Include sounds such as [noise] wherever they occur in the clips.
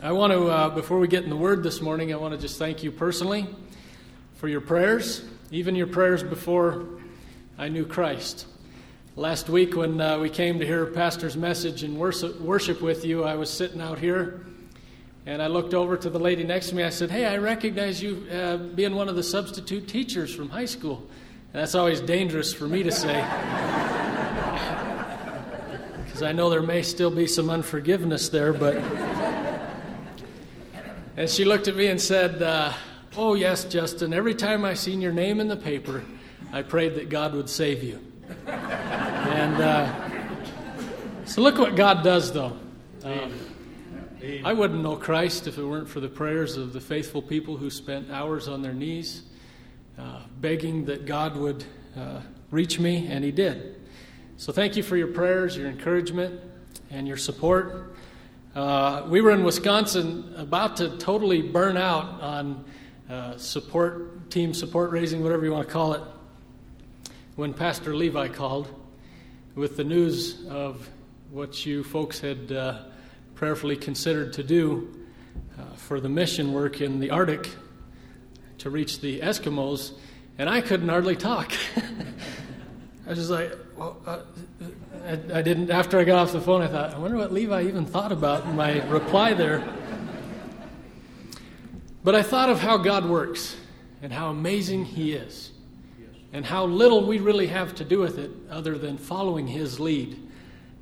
I want to, uh, before we get in the Word this morning, I want to just thank you personally for your prayers, even your prayers before I knew Christ. Last week, when uh, we came to hear Pastor's message and worship, with you, I was sitting out here and I looked over to the lady next to me. I said, Hey, I recognize you uh, being one of the substitute teachers from high school. And that's always dangerous for me to say. [laughs] Because I know there may still be some unforgiveness there, but. And she looked at me and said, uh, Oh, yes, Justin, every time I seen your name in the paper, I prayed that God would save you. and uh, so look what God does, though. Um, I wouldn't know Christ if it weren't for the prayers of the faithful people who spent hours on their knees uh, begging that God would uh, reach me, and He did. So thank you for your prayers, your encouragement, and your support. Uh, we were in Wisconsin about to totally burn out on uh, support, team support raising, whatever you want to call it, when Pastor Levi called with the news of what you folks had uh, prayerfully considered to do uh, for the mission work in the Arctic to reach the Eskimos, and I couldn't hardly talk. [laughs] I was just like, well, uh, I, I, didn't. After I got off the phone, I thought, I wonder what Levi even thought about my reply there. But I thought of how God works and how amazing He is, and how little we really have to do with it other than following His lead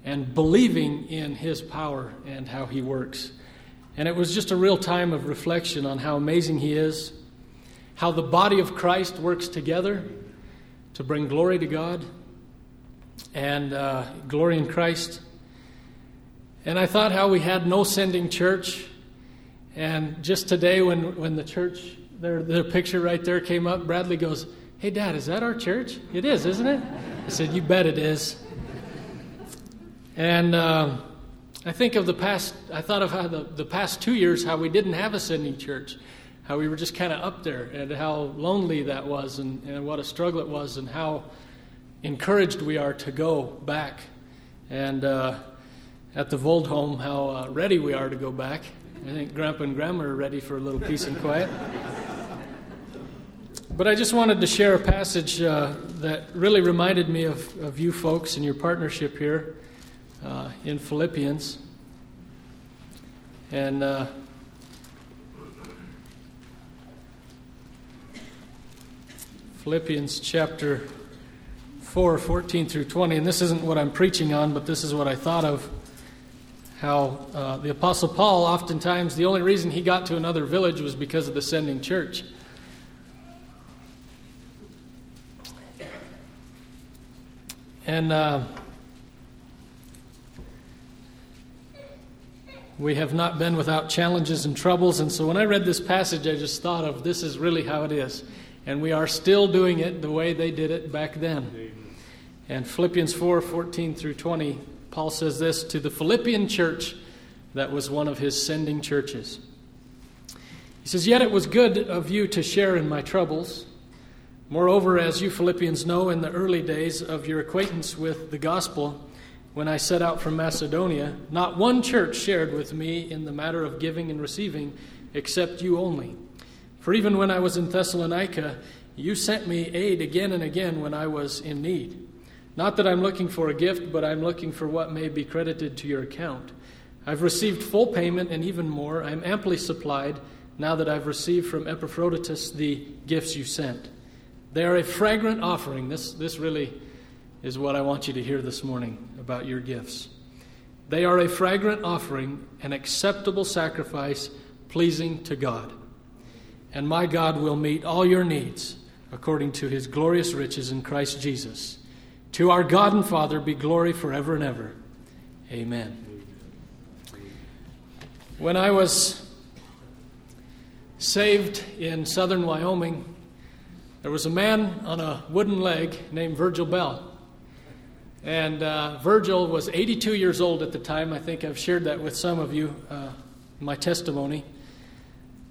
and believing in His power and how He works. And it was just a real time of reflection on how amazing He is, how the body of Christ works together to bring glory to God and uh, glory in Christ. And I thought how we had no sending church. And just today, when, when the church, their, their picture right there came up, Bradley goes, Hey, Dad, is that our church? It is, isn't it? I said, You bet it is. And uh, I think of the past, I thought of how the, the past two years, how we didn't have a sending church, how we were just kind of up there, and how lonely that was, and, and what a struggle it was, and how encouraged we are to go back. And uh, at the Vold home, how uh, ready we are to go back. I think Grandpa and Grandma are ready for a little peace and quiet. But I just wanted to share a passage uh, that really reminded me of, of you folks and your partnership here uh, in Philippians. And uh, Philippians chapter 4 14 through 20. And this isn't what I'm preaching on, but this is what I thought of how uh, the Apostle Paul, oftentimes, the only reason he got to another village was because of the sending church. And uh, we have not been without challenges and troubles. And so when I read this passage, I just thought of this is really how it is. And we are still doing it the way they did it back then. And Philippians 4 14 through 20, Paul says this to the Philippian church that was one of his sending churches. He says, Yet it was good of you to share in my troubles. Moreover, as you Philippians know, in the early days of your acquaintance with the gospel, when I set out from Macedonia, not one church shared with me in the matter of giving and receiving, except you only. For even when I was in Thessalonica, you sent me aid again and again when I was in need. Not that I'm looking for a gift, but I'm looking for what may be credited to your account. I've received full payment and even more. I'm amply supplied now that I've received from Epaphroditus the gifts you sent. They are a fragrant offering. This, this really is what I want you to hear this morning about your gifts. They are a fragrant offering, an acceptable sacrifice, pleasing to God. And my God will meet all your needs according to his glorious riches in Christ Jesus. To our God and Father be glory forever and ever. Amen. When I was saved in southern Wyoming, there was a man on a wooden leg named Virgil Bell. And uh, Virgil was 82 years old at the time. I think I've shared that with some of you, uh, my testimony.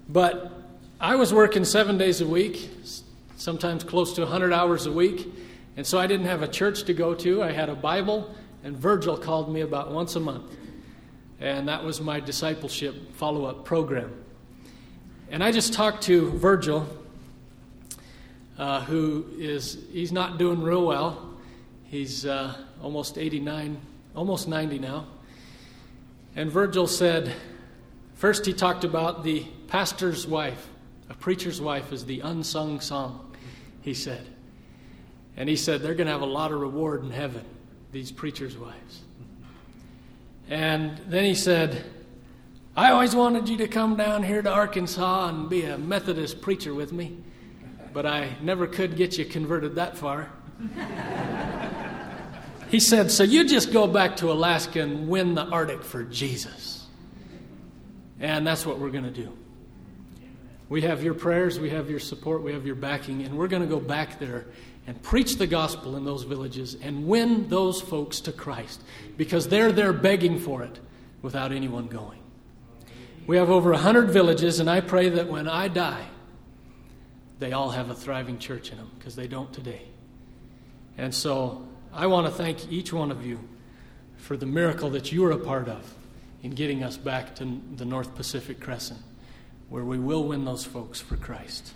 But I was working seven days a week, sometimes close to 100 hours a week. And so I didn't have a church to go to. I had a Bible, and Virgil called me about once a month. and that was my discipleship follow up program. And I just talked to Virgil, uh, who is, he's not doing real well. He's uh, almost 89, almost 90 now. And Virgil said, first he talked about the pastor's wife. A preacher's wife is the unsung song, he said. And he said, they're going to have a lot of reward in heaven, these preachers' wives. And then he said, I always wanted you to come down here to Arkansas and be a Methodist preacher with me, but I never could get you converted that far. [laughs] he said, So you just go back to Alaska and win the Arctic for Jesus. And that's what we're going to do. We have your prayers, we have your support, we have your backing, and we're going to go back there and preach the gospel in those villages and win those folks to Christ because they're there begging for it without anyone going. We have over 100 villages, and I pray that when I die, they all have a thriving church in them because they don't today. And so I want to thank each one of you for the miracle that you are a part of in getting us back to the North Pacific Crescent, where we will win those folks for Christ.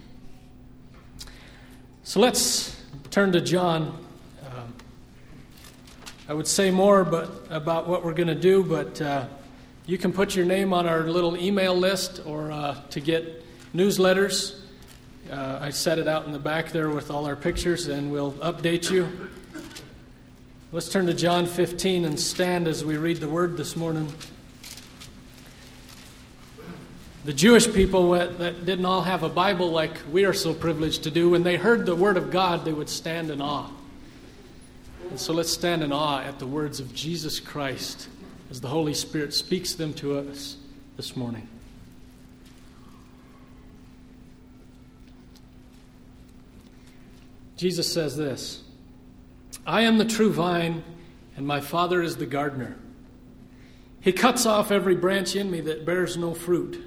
So let's turn to John. Um, I would say more but, about what we're going to do, but uh, you can put your name on our little email list or uh, to get newsletters. Uh, I set it out in the back there with all our pictures, and we'll update you. Let's turn to John 15 and stand as we read the word this morning. The Jewish people that didn't all have a Bible like we are so privileged to do, when they heard the Word of God, they would stand in awe. And so let's stand in awe at the words of Jesus Christ as the Holy Spirit speaks them to us this morning. Jesus says this I am the true vine, and my Father is the gardener. He cuts off every branch in me that bears no fruit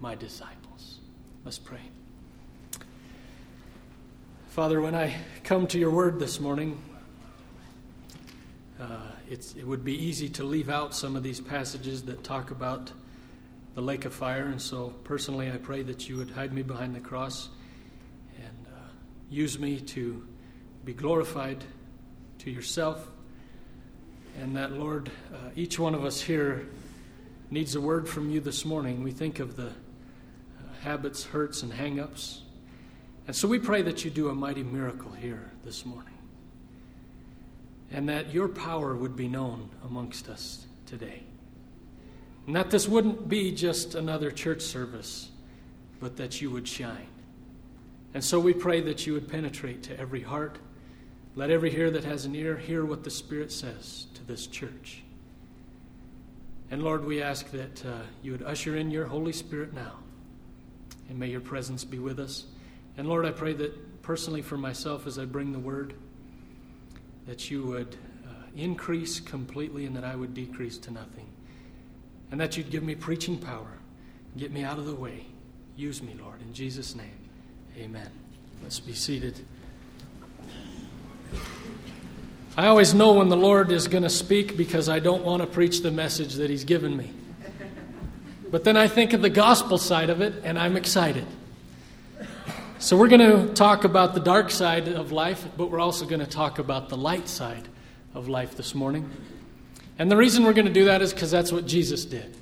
my disciples. Let's pray. Father, when I come to your word this morning, uh, it would be easy to leave out some of these passages that talk about the lake of fire. And so, personally, I pray that you would hide me behind the cross and uh, use me to be glorified to yourself. And that, Lord, uh, each one of us here needs a word from you this morning. We think of the habits, hurts, and hang ups. And so we pray that you do a mighty miracle here this morning. And that your power would be known amongst us today. And that this wouldn't be just another church service, but that you would shine. And so we pray that you would penetrate to every heart. Let every ear that has an ear hear what the Spirit says to this church. And Lord, we ask that uh, you would usher in your Holy Spirit now and may your presence be with us. And Lord, I pray that personally for myself as I bring the word, that you would uh, increase completely and that I would decrease to nothing. And that you'd give me preaching power. Get me out of the way. Use me, Lord. In Jesus' name, amen. Let's be seated. I always know when the Lord is going to speak because I don't want to preach the message that He's given me. But then I think of the gospel side of it, and I'm excited. So we're going to talk about the dark side of life, but we're also going to talk about the light side of life this morning. And the reason we're going to do that is because that's what Jesus did.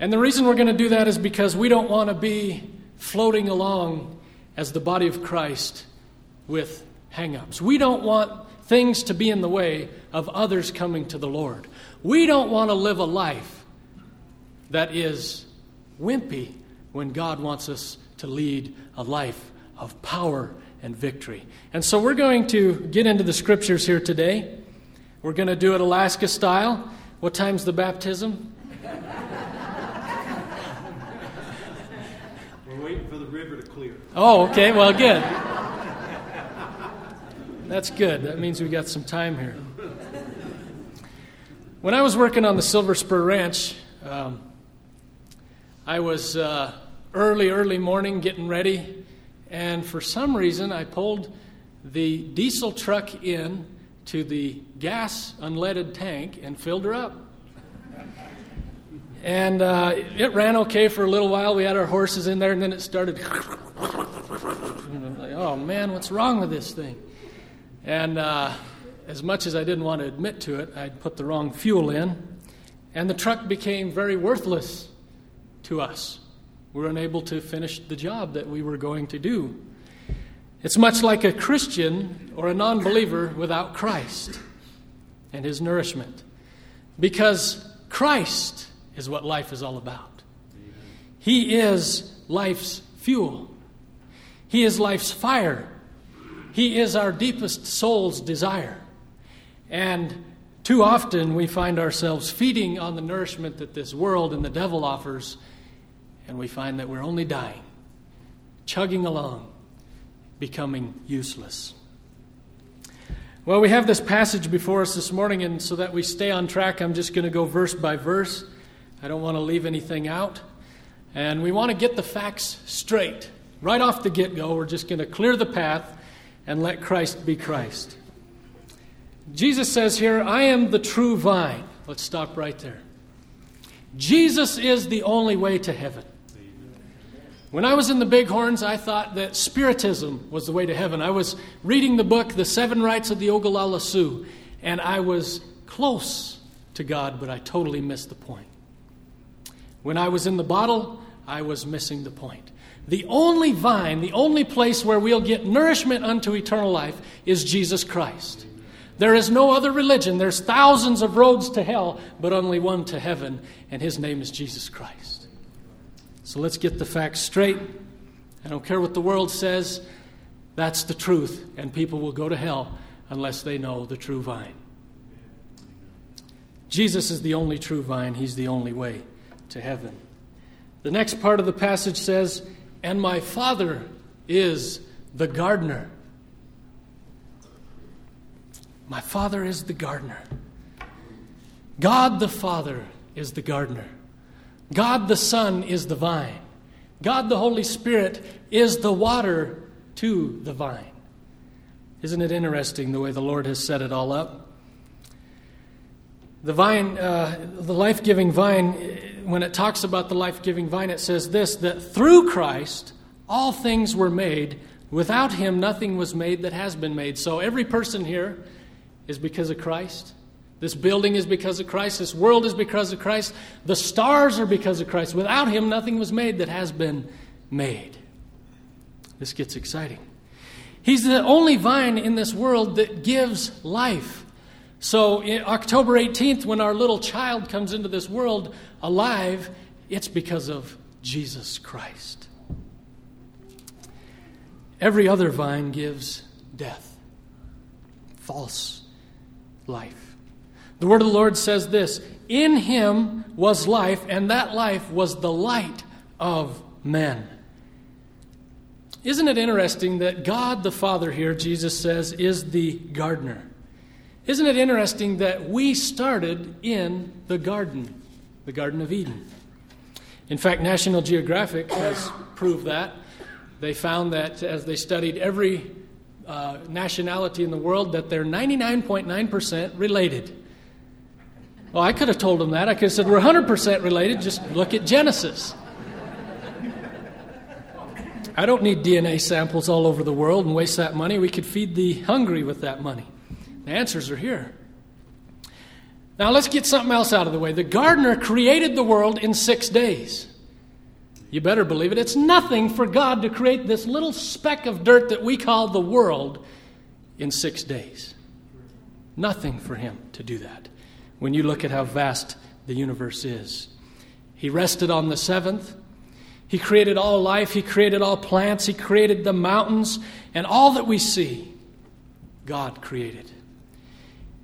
And the reason we're going to do that is because we don't want to be floating along as the body of Christ with hang ups. We don't want things to be in the way of others coming to the Lord. We don't want to live a life that is wimpy when God wants us to lead a life of power and victory. And so we're going to get into the scriptures here today. We're going to do it Alaska style. What time's the baptism? We're waiting for the river to clear. Oh, okay. Well, good. That's good. That means we got some time here. When I was working on the Silver Spur Ranch, um, I was uh, early, early morning getting ready, and for some reason I pulled the diesel truck in to the gas unleaded tank and filled her up. And uh, it ran okay for a little while. We had our horses in there, and then it started. oh man, what's wrong with this thing? And uh, as much as I didn't want to admit to it, I'd put the wrong fuel in, and the truck became very worthless to us. We're unable to finish the job that we were going to do. It's much like a Christian or a non believer without Christ and his nourishment. Because Christ is what life is all about. He is life's fuel, He is life's fire, He is our deepest soul's desire. And too often we find ourselves feeding on the nourishment that this world and the devil offers, and we find that we're only dying, chugging along becoming useless. Well, we have this passage before us this morning, and so that we stay on track, I'm just going to go verse by verse. I don't want to leave anything out. And we want to get the facts straight. Right off the get go, we're just going to clear the path and let Christ be Christ. Jesus says here, I am the true vine. Let's stop right there. Jesus is the only way to heaven. When I was in the Bighorns, I thought that Spiritism was the way to heaven. I was reading the book, The Seven Rites of the Oglala Sioux, and I was close to God, but I totally missed the point. When I was in the bottle, I was missing the point. The only vine, the only place where we'll get nourishment unto eternal life is Jesus Christ. There is no other religion. There's thousands of roads to hell, but only one to heaven, and his name is Jesus Christ. So let's get the facts straight. I don't care what the world says, that's the truth, and people will go to hell unless they know the true vine. Jesus is the only true vine, He's the only way to heaven. The next part of the passage says, And my Father is the gardener. My Father is the gardener. God the Father is the gardener. God the Son is the vine. God the Holy Spirit is the water to the vine. Isn't it interesting the way the Lord has set it all up? The vine, uh, the life giving vine, when it talks about the life giving vine, it says this that through Christ all things were made. Without him, nothing was made that has been made. So every person here is because of Christ. This building is because of Christ. This world is because of Christ. The stars are because of Christ. Without Him, nothing was made that has been made. This gets exciting. He's the only vine in this world that gives life. So, October 18th, when our little child comes into this world alive, it's because of Jesus Christ. Every other vine gives death, false life. The word of the Lord says this In him was life, and that life was the light of men. Isn't it interesting that God the Father here, Jesus says, is the gardener? Isn't it interesting that we started in the garden, the Garden of Eden? In fact, National Geographic has proved that. They found that as they studied every uh, nationality in the world, that they're 99.9% related. Well, I could have told them that. I could have said, We're 100% related. Just look at Genesis. I don't need DNA samples all over the world and waste that money. We could feed the hungry with that money. The answers are here. Now let's get something else out of the way. The gardener created the world in six days. You better believe it. It's nothing for God to create this little speck of dirt that we call the world in six days. Nothing for him to do that when you look at how vast the universe is. He rested on the seventh. He created all life. He created all plants. He created the mountains. And all that we see, God created.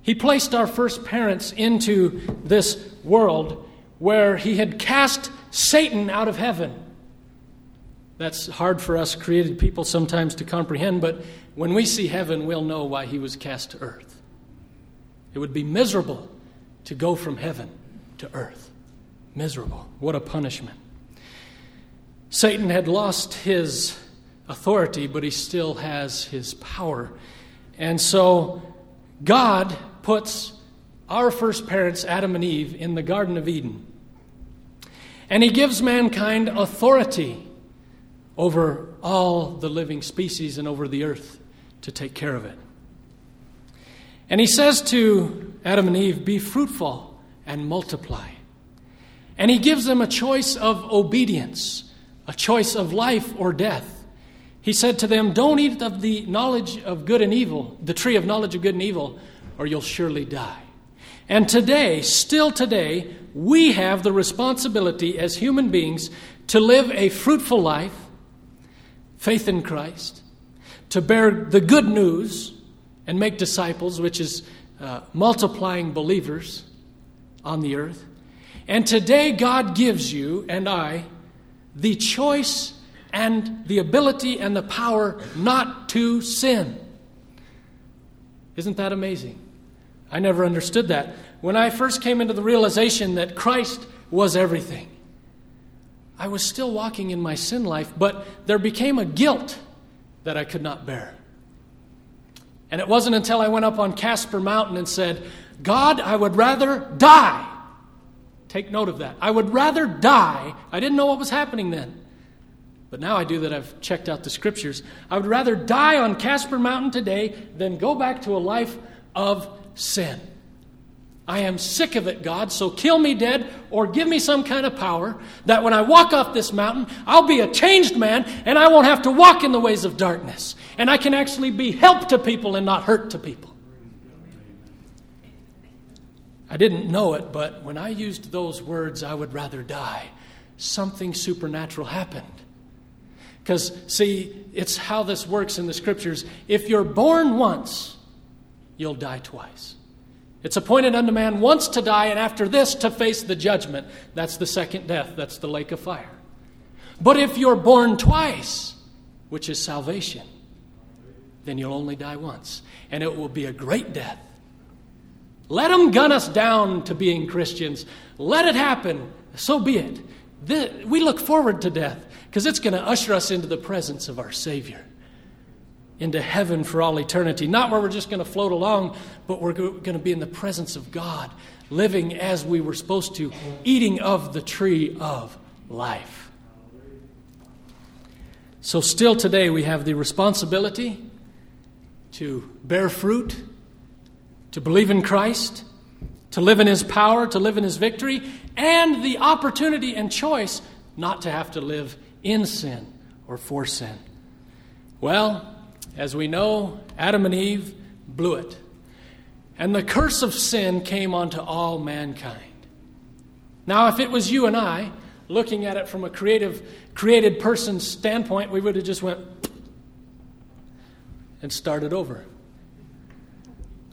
He placed our first parents into this world where He had cast Satan out of heaven. That's hard for us created people sometimes to comprehend, but when we see heaven, we'll know why He was cast to earth. It would be miserable to go from heaven to earth. Miserable. What a punishment. Satan had lost his authority, but he still has his power. And so God puts our first parents, Adam and Eve, in the Garden of Eden. And he gives mankind authority over all the living species and over the earth to take care of it. And he says to Adam and Eve, Be fruitful and multiply. And he gives them a choice of obedience, a choice of life or death. He said to them, Don't eat of the knowledge of good and evil, the tree of knowledge of good and evil, or you'll surely die. And today, still today, we have the responsibility as human beings to live a fruitful life, faith in Christ, to bear the good news and make disciples, which is uh, multiplying believers on the earth. And today, God gives you and I the choice and the ability and the power not to sin. Isn't that amazing? I never understood that. When I first came into the realization that Christ was everything, I was still walking in my sin life, but there became a guilt that I could not bear. And it wasn't until I went up on Casper Mountain and said, God, I would rather die. Take note of that. I would rather die. I didn't know what was happening then. But now I do that I've checked out the scriptures. I would rather die on Casper Mountain today than go back to a life of sin. I am sick of it, God, so kill me dead or give me some kind of power that when I walk off this mountain, I'll be a changed man and I won't have to walk in the ways of darkness. And I can actually be help to people and not hurt to people. I didn't know it, but when I used those words, I would rather die, something supernatural happened. Because, see, it's how this works in the scriptures. If you're born once, you'll die twice. It's appointed unto man once to die, and after this to face the judgment. That's the second death, that's the lake of fire. But if you're born twice, which is salvation, then you'll only die once. And it will be a great death. Let them gun us down to being Christians. Let it happen. So be it. we look forward to death because it's going to usher us into the presence of our Savior into heaven for all eternity. Not where we're just going to float along, but we're going to be in the presence of God, living as we were supposed to, eating of the tree of life. So, still today, we have the responsibility to bear fruit, to believe in Christ, to live in His power, to live in His victory, and the opportunity and choice not to have to live in sin or for sin. Well, as we know, Adam and Eve blew it. And the curse of sin came onto all mankind. Now, if it was you and I, looking at it from a creative, created person's standpoint, we would have just went and started over.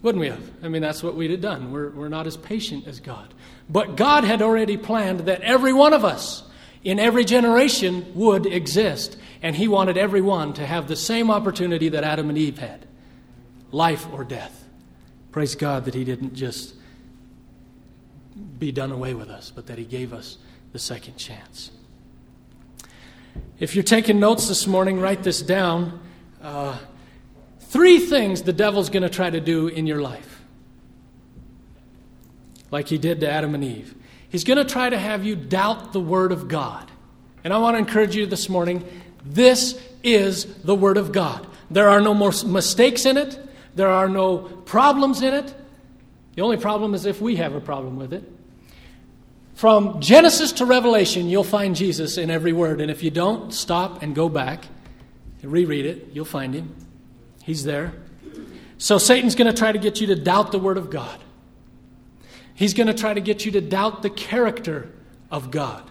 Wouldn't we have? I mean, that's what we'd have done. We're, we're not as patient as God. But God had already planned that every one of us in every generation would exist. And he wanted everyone to have the same opportunity that Adam and Eve had life or death. Praise God that he didn't just be done away with us, but that he gave us the second chance. If you're taking notes this morning, write this down. Uh, three things the devil's going to try to do in your life, like he did to Adam and Eve. He's going to try to have you doubt the Word of God. And I want to encourage you this morning this is the Word of God. There are no more mistakes in it, there are no problems in it. The only problem is if we have a problem with it. From Genesis to Revelation, you'll find Jesus in every word. And if you don't, stop and go back and reread it. You'll find him. He's there. So Satan's going to try to get you to doubt the Word of God. He's going to try to get you to doubt the character of God.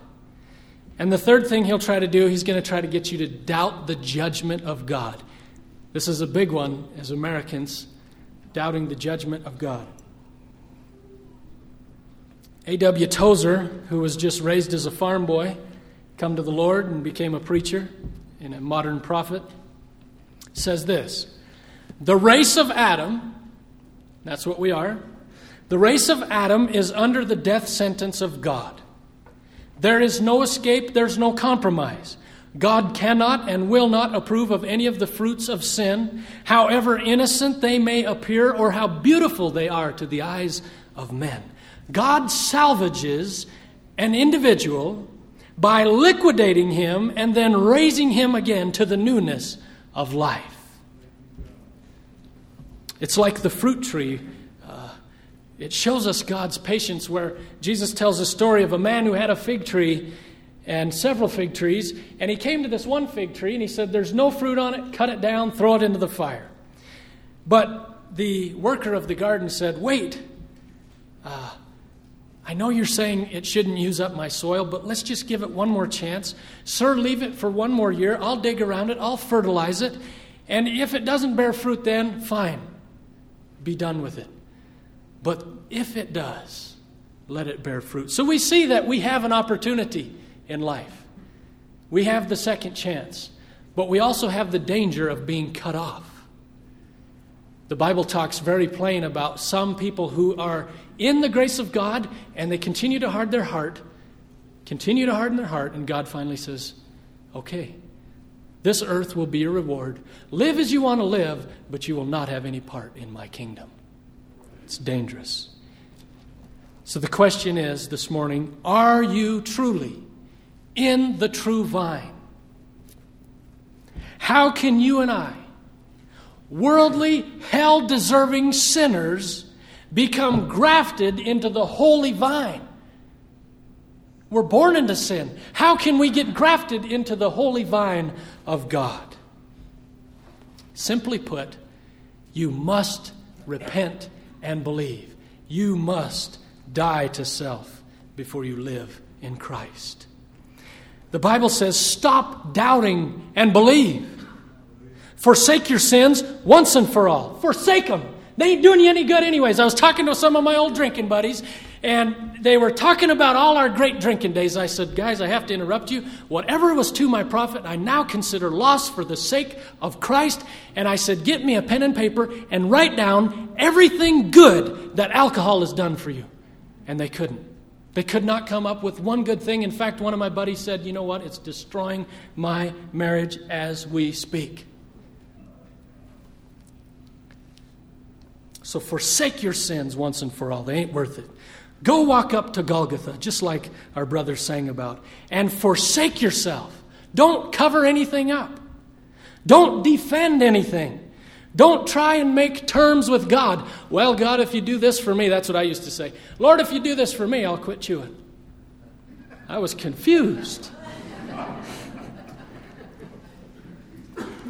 And the third thing he'll try to do, he's going to try to get you to doubt the judgment of God. This is a big one as Americans, doubting the judgment of God. A.W. Tozer, who was just raised as a farm boy, come to the Lord and became a preacher and a modern prophet, says this The race of Adam, that's what we are, the race of Adam is under the death sentence of God. There is no escape, there's no compromise. God cannot and will not approve of any of the fruits of sin, however innocent they may appear or how beautiful they are to the eyes of men. God salvages an individual by liquidating him and then raising him again to the newness of life. It's like the fruit tree. It shows us God's patience, where Jesus tells a story of a man who had a fig tree and several fig trees, and he came to this one fig tree and he said, There's no fruit on it, cut it down, throw it into the fire. But the worker of the garden said, Wait, uh, I know you're saying it shouldn't use up my soil, but let's just give it one more chance. Sir, leave it for one more year. I'll dig around it, I'll fertilize it, and if it doesn't bear fruit, then fine, be done with it. But if it does, let it bear fruit. So we see that we have an opportunity in life. We have the second chance, but we also have the danger of being cut off. The Bible talks very plain about some people who are in the grace of God and they continue to harden their heart, continue to harden their heart, and God finally says, Okay, this earth will be your reward. Live as you want to live, but you will not have any part in my kingdom. It's dangerous. So the question is this morning are you truly in the true vine? How can you and I worldly, hell deserving sinners become grafted into the holy vine. We're born into sin. How can we get grafted into the holy vine of God? Simply put, you must repent and believe. You must die to self before you live in Christ. The Bible says, stop doubting and believe. Forsake your sins once and for all. Forsake them. They ain't doing you any good, anyways. I was talking to some of my old drinking buddies, and they were talking about all our great drinking days. I said, Guys, I have to interrupt you. Whatever was to my profit, I now consider loss for the sake of Christ. And I said, Get me a pen and paper and write down everything good that alcohol has done for you. And they couldn't. They could not come up with one good thing. In fact, one of my buddies said, You know what? It's destroying my marriage as we speak. So forsake your sins once and for all. They ain't worth it. Go walk up to Golgotha, just like our brother sang about, and forsake yourself. Don't cover anything up. Don't defend anything. Don't try and make terms with God. Well, God, if you do this for me, that's what I used to say. Lord, if you do this for me, I'll quit chewing. I was confused.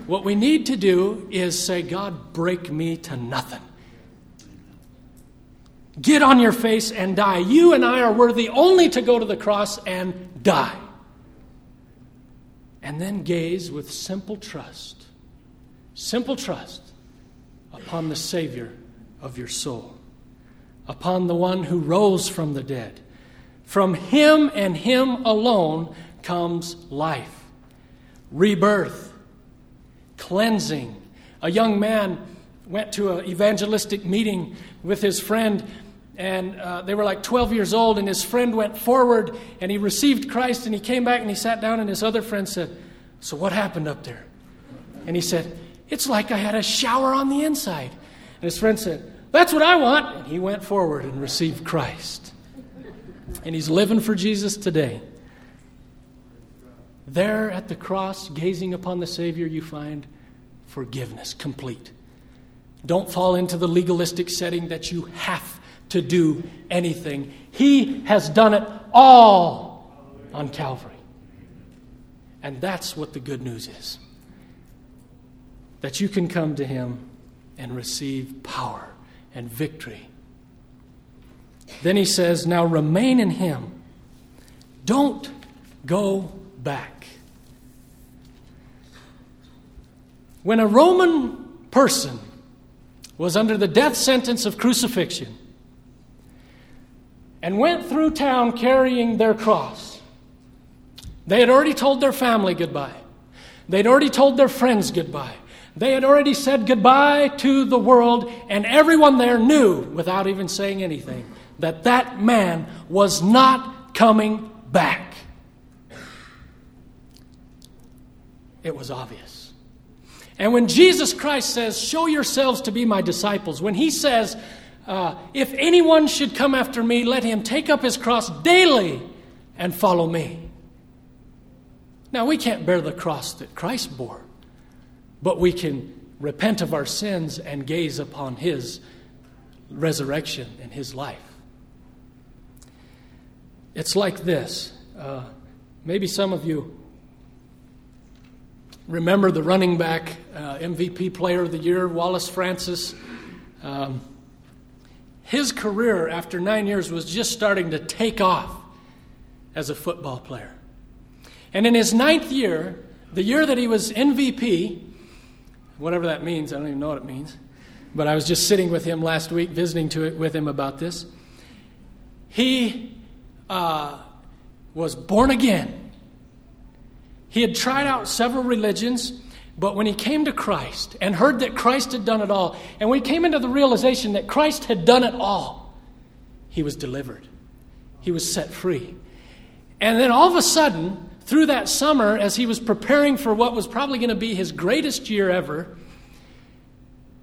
what we need to do is say, God, break me to nothing. Get on your face and die. You and I are worthy only to go to the cross and die. And then gaze with simple trust, simple trust upon the Savior of your soul, upon the one who rose from the dead. From Him and Him alone comes life, rebirth, cleansing. A young man went to an evangelistic meeting with his friend and uh, they were like 12 years old, and his friend went forward and he received Christ, and he came back and he sat down, and his other friend said, So what happened up there? And he said, It's like I had a shower on the inside. And his friend said, That's what I want. And he went forward and received Christ. And he's living for Jesus today. There at the cross, gazing upon the Savior, you find forgiveness complete. Don't fall into the legalistic setting that you have to do anything. He has done it all on Calvary. And that's what the good news is that you can come to Him and receive power and victory. Then he says, Now remain in Him. Don't go back. When a Roman person was under the death sentence of crucifixion and went through town carrying their cross, they had already told their family goodbye. They'd already told their friends goodbye. They had already said goodbye to the world, and everyone there knew, without even saying anything, that that man was not coming back. It was obvious. And when Jesus Christ says, Show yourselves to be my disciples, when he says, uh, If anyone should come after me, let him take up his cross daily and follow me. Now, we can't bear the cross that Christ bore but we can repent of our sins and gaze upon His resurrection and His life. It's like this. Uh, maybe some of you remember the running back, uh, MVP player of the year, Wallace Francis. Um, his career after nine years was just starting to take off as a football player. And in his ninth year, the year that he was MVP, whatever that means. I don't even know what it means. But I was just sitting with him last week, visiting to it with him about this. He uh, was born again. He had tried out several religions, but when he came to Christ and heard that Christ had done it all, and he came into the realization that Christ had done it all, he was delivered. He was set free. And then all of a sudden, through that summer, as he was preparing for what was probably going to be his greatest year ever,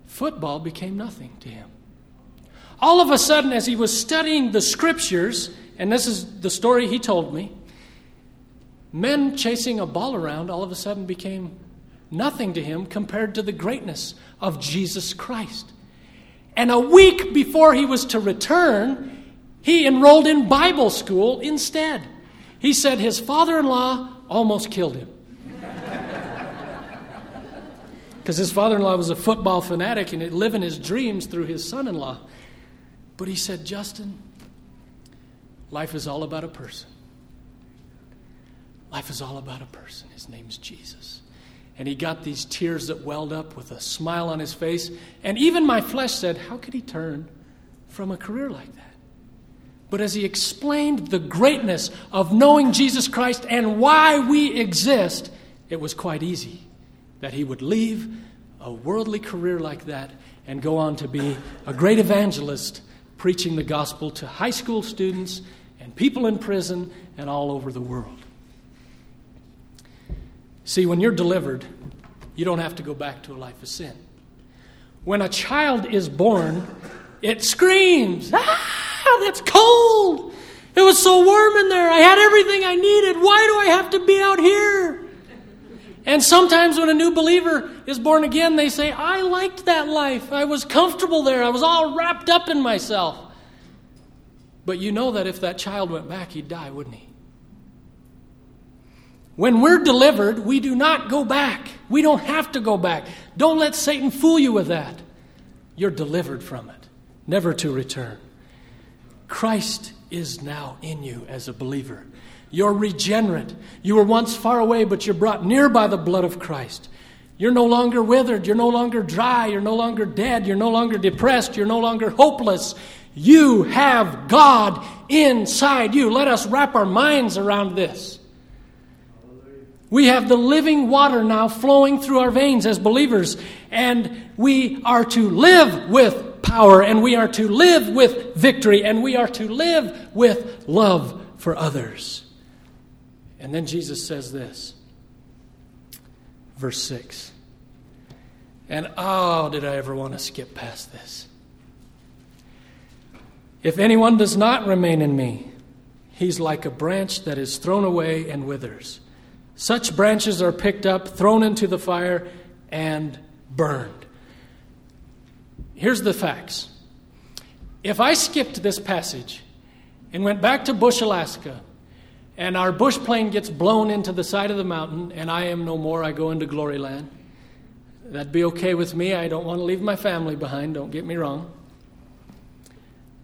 football became nothing to him. All of a sudden, as he was studying the scriptures, and this is the story he told me, men chasing a ball around all of a sudden became nothing to him compared to the greatness of Jesus Christ. And a week before he was to return, he enrolled in Bible school instead. He said his father in law almost killed him. [laughs] Because his father in law was a football fanatic and living his dreams through his son in law. But he said, Justin, life is all about a person. Life is all about a person. His name's Jesus. And he got these tears that welled up with a smile on his face. And even my flesh said, How could he turn from a career like that? But as he explained the greatness of knowing Jesus Christ and why we exist, it was quite easy that he would leave a worldly career like that and go on to be a great evangelist preaching the gospel to high school students and people in prison and all over the world. See, when you're delivered, you don't have to go back to a life of sin. When a child is born, it screams, ah! that's cold. It was so warm in there. I had everything I needed. Why do I have to be out here? And sometimes when a new believer is born again, they say, I liked that life. I was comfortable there. I was all wrapped up in myself. But you know that if that child went back, he'd die, wouldn't he? When we're delivered, we do not go back. We don't have to go back. Don't let Satan fool you with that. You're delivered from it, never to return. Christ is now in you as a believer. You're regenerate. You were once far away, but you're brought near by the blood of Christ. You're no longer withered. You're no longer dry. You're no longer dead. You're no longer depressed. You're no longer hopeless. You have God inside you. Let us wrap our minds around this. We have the living water now flowing through our veins as believers, and we are to live with power, and we are to live with victory, and we are to live with love for others. And then Jesus says this, verse 6. And oh, did I ever want to skip past this? If anyone does not remain in me, he's like a branch that is thrown away and withers. Such branches are picked up, thrown into the fire, and burned. Here's the facts If I skipped this passage and went back to Bush, Alaska, and our bush plane gets blown into the side of the mountain, and I am no more, I go into glory land, that'd be okay with me. I don't want to leave my family behind, don't get me wrong.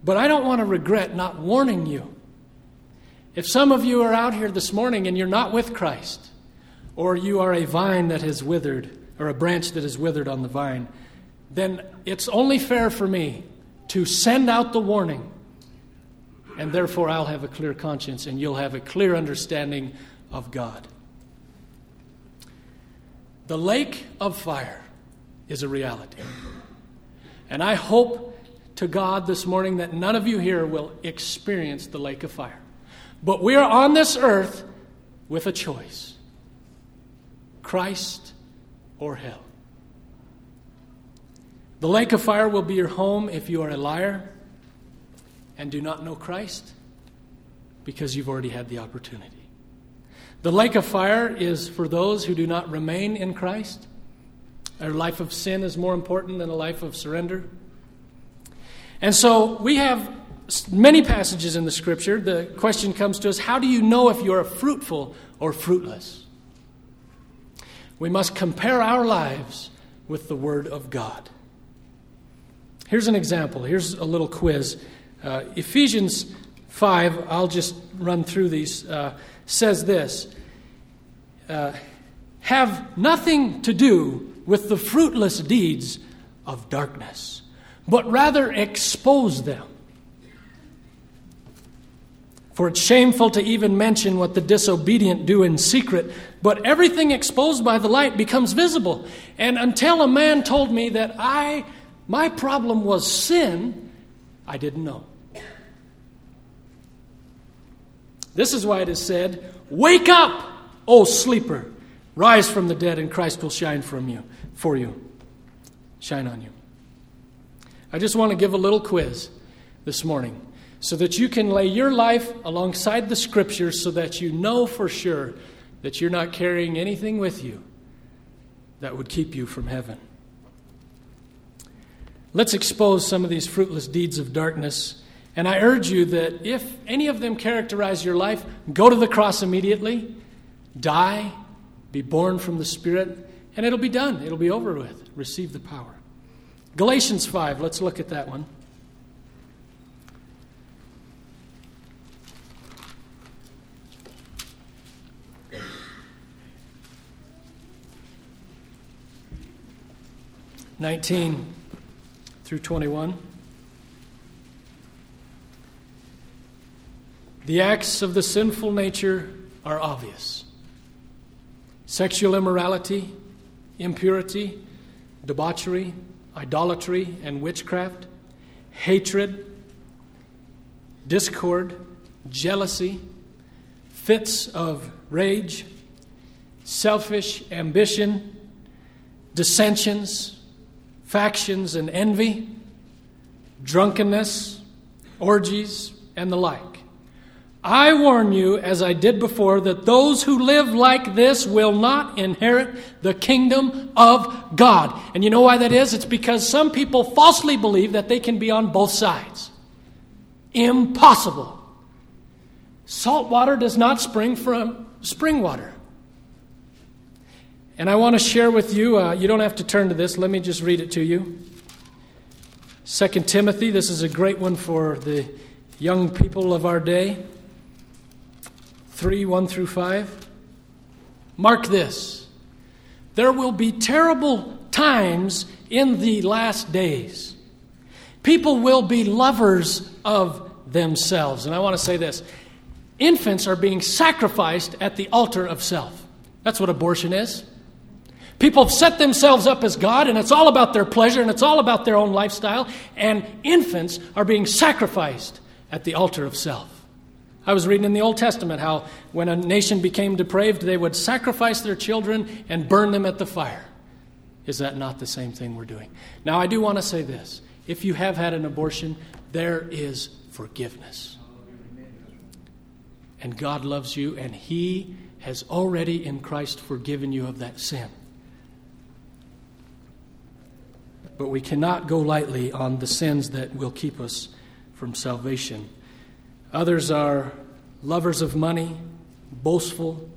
But I don't want to regret not warning you. If some of you are out here this morning and you're not with Christ, or you are a vine that has withered, or a branch that is withered on the vine, then it's only fair for me to send out the warning. And therefore, I'll have a clear conscience and you'll have a clear understanding of God. The lake of fire is a reality. And I hope to God this morning that none of you here will experience the lake of fire. But we are on this earth with a choice Christ or hell. The lake of fire will be your home if you are a liar and do not know Christ because you've already had the opportunity. The lake of fire is for those who do not remain in Christ. A life of sin is more important than a life of surrender. And so we have many passages in the scripture. The question comes to us how do you know if you are fruitful or fruitless? We must compare our lives with the Word of God. Here's an example. Here's a little quiz. Uh, Ephesians 5, I'll just run through these, uh, says this uh, Have nothing to do with the fruitless deeds of darkness, but rather expose them. For it's shameful to even mention what the disobedient do in secret, but everything exposed by the light becomes visible. And until a man told me that I my problem was sin, I didn't know. This is why it is said, Wake up, O sleeper, rise from the dead, and Christ will shine from you, for you, shine on you. I just want to give a little quiz this morning so that you can lay your life alongside the scriptures so that you know for sure that you're not carrying anything with you that would keep you from heaven. Let's expose some of these fruitless deeds of darkness. And I urge you that if any of them characterize your life, go to the cross immediately, die, be born from the Spirit, and it'll be done. It'll be over with. Receive the power. Galatians 5, let's look at that one. Nineteen through 21. The acts of the sinful nature are obvious sexual immorality, impurity, debauchery, idolatry, and witchcraft, hatred, discord, jealousy, fits of rage, selfish ambition, dissensions factions and envy, drunkenness, orgies, and the like. I warn you, as I did before, that those who live like this will not inherit the kingdom of God. And you know why that is? It's because some people falsely believe that they can be on both sides. Impossible. Salt water does not spring from spring water. And I want to share with you, uh, you don't have to turn to this, let me just read it to you. 2 Timothy, this is a great one for the young people of our day. 3 1 through 5. Mark this there will be terrible times in the last days. People will be lovers of themselves. And I want to say this infants are being sacrificed at the altar of self. That's what abortion is. People have set themselves up as God, and it's all about their pleasure and it's all about their own lifestyle, and infants are being sacrificed at the altar of self. I was reading in the Old Testament how when a nation became depraved, they would sacrifice their children and burn them at the fire. Is that not the same thing we're doing? Now, I do want to say this. If you have had an abortion, there is forgiveness. And God loves you, and He has already in Christ forgiven you of that sin. But we cannot go lightly on the sins that will keep us from salvation. Others are lovers of money, boastful,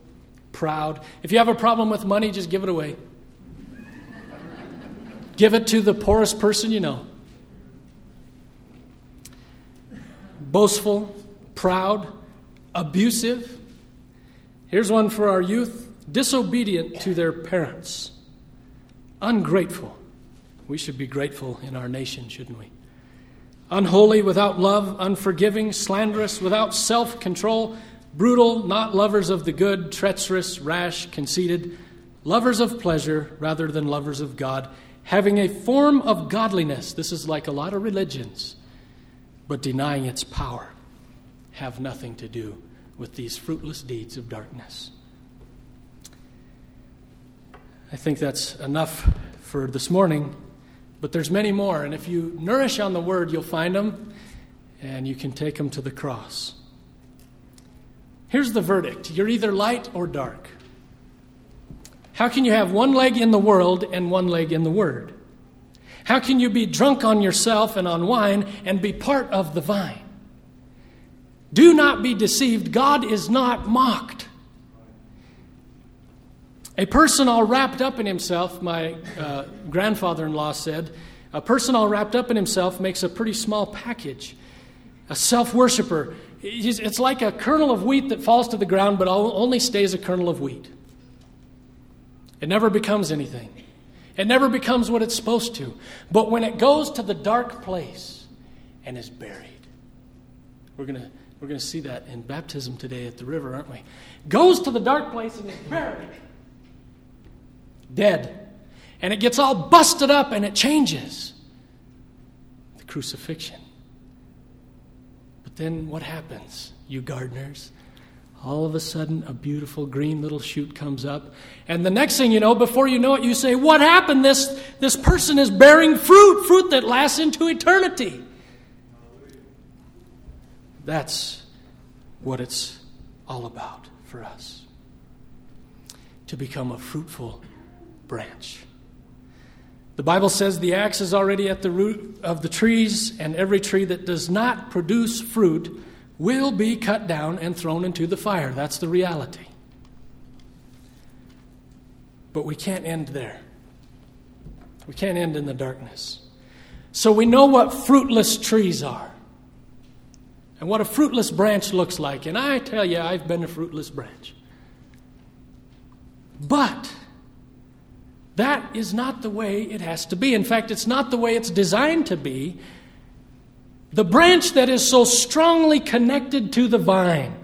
proud. If you have a problem with money, just give it away. give it to the poorest person you know. Boastful, proud, abusive. Here's one for our youth disobedient to their parents, ungrateful. We should be grateful in our nation, shouldn't we? Unholy, without love, unforgiving, slanderous, without self control, brutal, not lovers of the good, treacherous, rash, conceited, lovers of pleasure rather than lovers of God, having a form of godliness. This is like a lot of religions, but denying its power, have nothing to do with these fruitless deeds of darkness. I think that's enough for this morning, but there's many more, and if you nourish on the word, you'll find them and you can take them to the cross. Here's the verdict you're either light or dark. How can you have one leg in the world and one leg in the Word? How can you be drunk on yourself and on wine and be part of the vine? Do not be deceived. God is not mocked. A person all wrapped up in himself, my uh, grandfather in law said, a person all wrapped up in himself makes a pretty small package. A self worshiper, it's like a kernel of wheat that falls to the ground but only stays a kernel of wheat. It never becomes anything, it never becomes what it's supposed to. But when it goes to the dark place and is buried, we're going to we're going to see that in baptism today at the river, aren't we? Goes to the dark place and is buried. Dead. And it gets all busted up and it changes. The crucifixion. But then what happens, you gardeners? All of a sudden, a beautiful green little shoot comes up. And the next thing you know, before you know it, you say, What happened? This, this person is bearing fruit, fruit that lasts into eternity. That's what it's all about for us to become a fruitful branch. The Bible says the axe is already at the root of the trees, and every tree that does not produce fruit will be cut down and thrown into the fire. That's the reality. But we can't end there. We can't end in the darkness. So we know what fruitless trees are and what a fruitless branch looks like. And I tell you, I've been a fruitless branch. But that is not the way it has to be. In fact, it's not the way it's designed to be. The branch that is so strongly connected to the vine,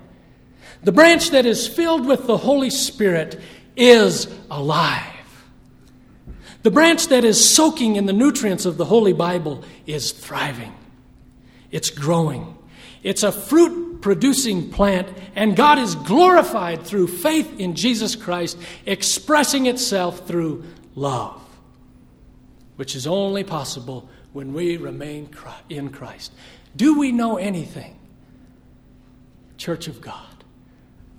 the branch that is filled with the Holy Spirit, is alive. The branch that is soaking in the nutrients of the Holy Bible is thriving. It's growing. It's a fruit producing plant, and God is glorified through faith in Jesus Christ, expressing itself through love, which is only possible when we remain in Christ. Do we know anything, Church of God,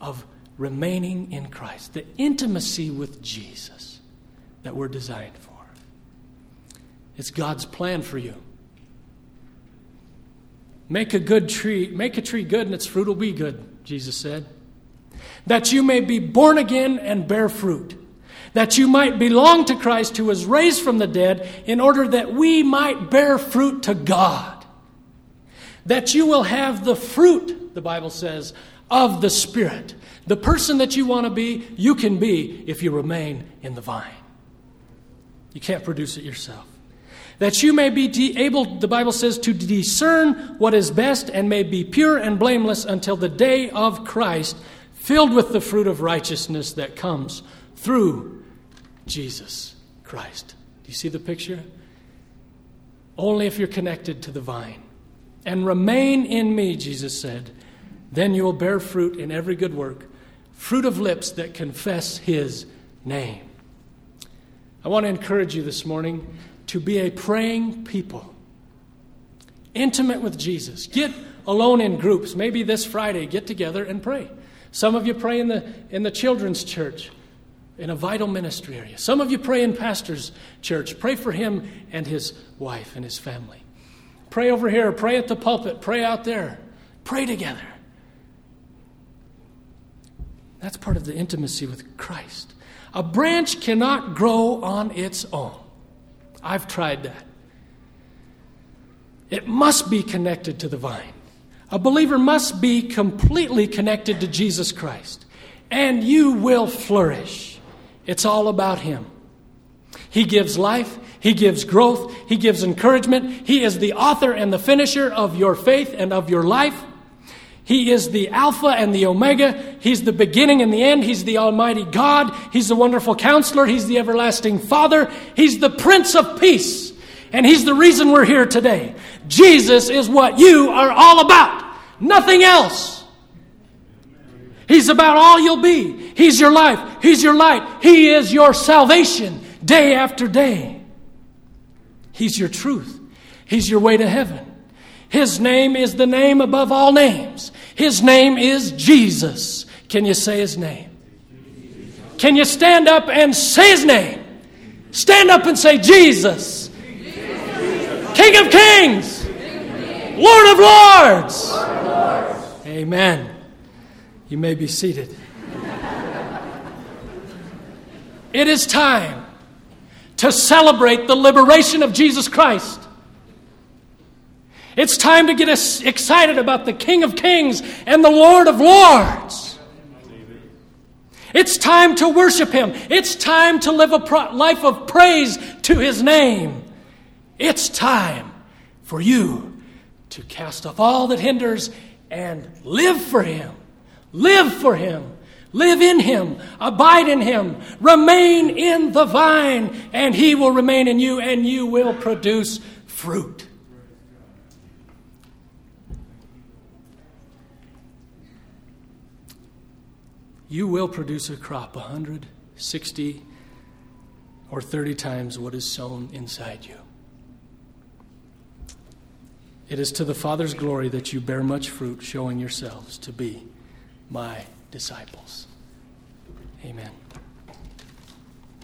of remaining in Christ, the intimacy with Jesus that we're designed for? It's God's plan for you. Make a good tree, make a tree good, and its fruit will be good, Jesus said. That you may be born again and bear fruit. That you might belong to Christ who was raised from the dead, in order that we might bear fruit to God. That you will have the fruit, the Bible says, of the Spirit. The person that you want to be, you can be if you remain in the vine. You can't produce it yourself that you may be able, the Bible says, to discern what is best and may be pure and blameless until the day of Christ, filled with the fruit of righteousness that comes through Jesus Christ. Do you see the picture? Only if you're connected to the vine. And remain in me, Jesus said, then you will bear fruit in every good work, fruit of lips that confess his name. I want to encourage you this morning to be a praying people, intimate with Jesus. Get alone in groups. Maybe this Friday, get together and pray. Some of you pray in the, in the children's church, in a vital ministry area. Some of you pray in pastor's church. Pray for him and his wife and his family. Pray over here, pray at the pulpit, pray out there. Pray together. That's part of the intimacy with Christ. A branch cannot grow on its own. I've tried that. It must be connected to the vine. A believer must be completely connected to Jesus Christ, and you will flourish. It's all about Him. He gives life, He gives growth, He gives encouragement. He is the author and the finisher of your faith and of your life. He is the Alpha and the Omega. He's the beginning and the end. He's the Almighty God. He's the wonderful counselor. He's the everlasting Father. He's the Prince of Peace. And He's the reason we're here today. Jesus is what you are all about, nothing else. He's about all you'll be. He's your life. He's your light. He is your salvation day after day. He's your truth. He's your way to heaven. His name is the name above all names. His name is Jesus. Can you say his name? Can you stand up and say his name? Stand up and say, Jesus. King of kings. Lord of lords. Amen. You may be seated. It is time to celebrate the liberation of Jesus Christ. It's time to get us excited about the King of Kings and the Lord of Lords. It's time to worship Him. It's time to live a pro- life of praise to His name. It's time for you to cast off all that hinders and live for Him. Live for Him. Live in Him. Abide in Him. Remain in the vine, and He will remain in you, and you will produce fruit. you will produce a crop 160 or 30 times what is sown inside you. It is to the Father's glory that you bear much fruit, showing yourselves to be my disciples. Amen.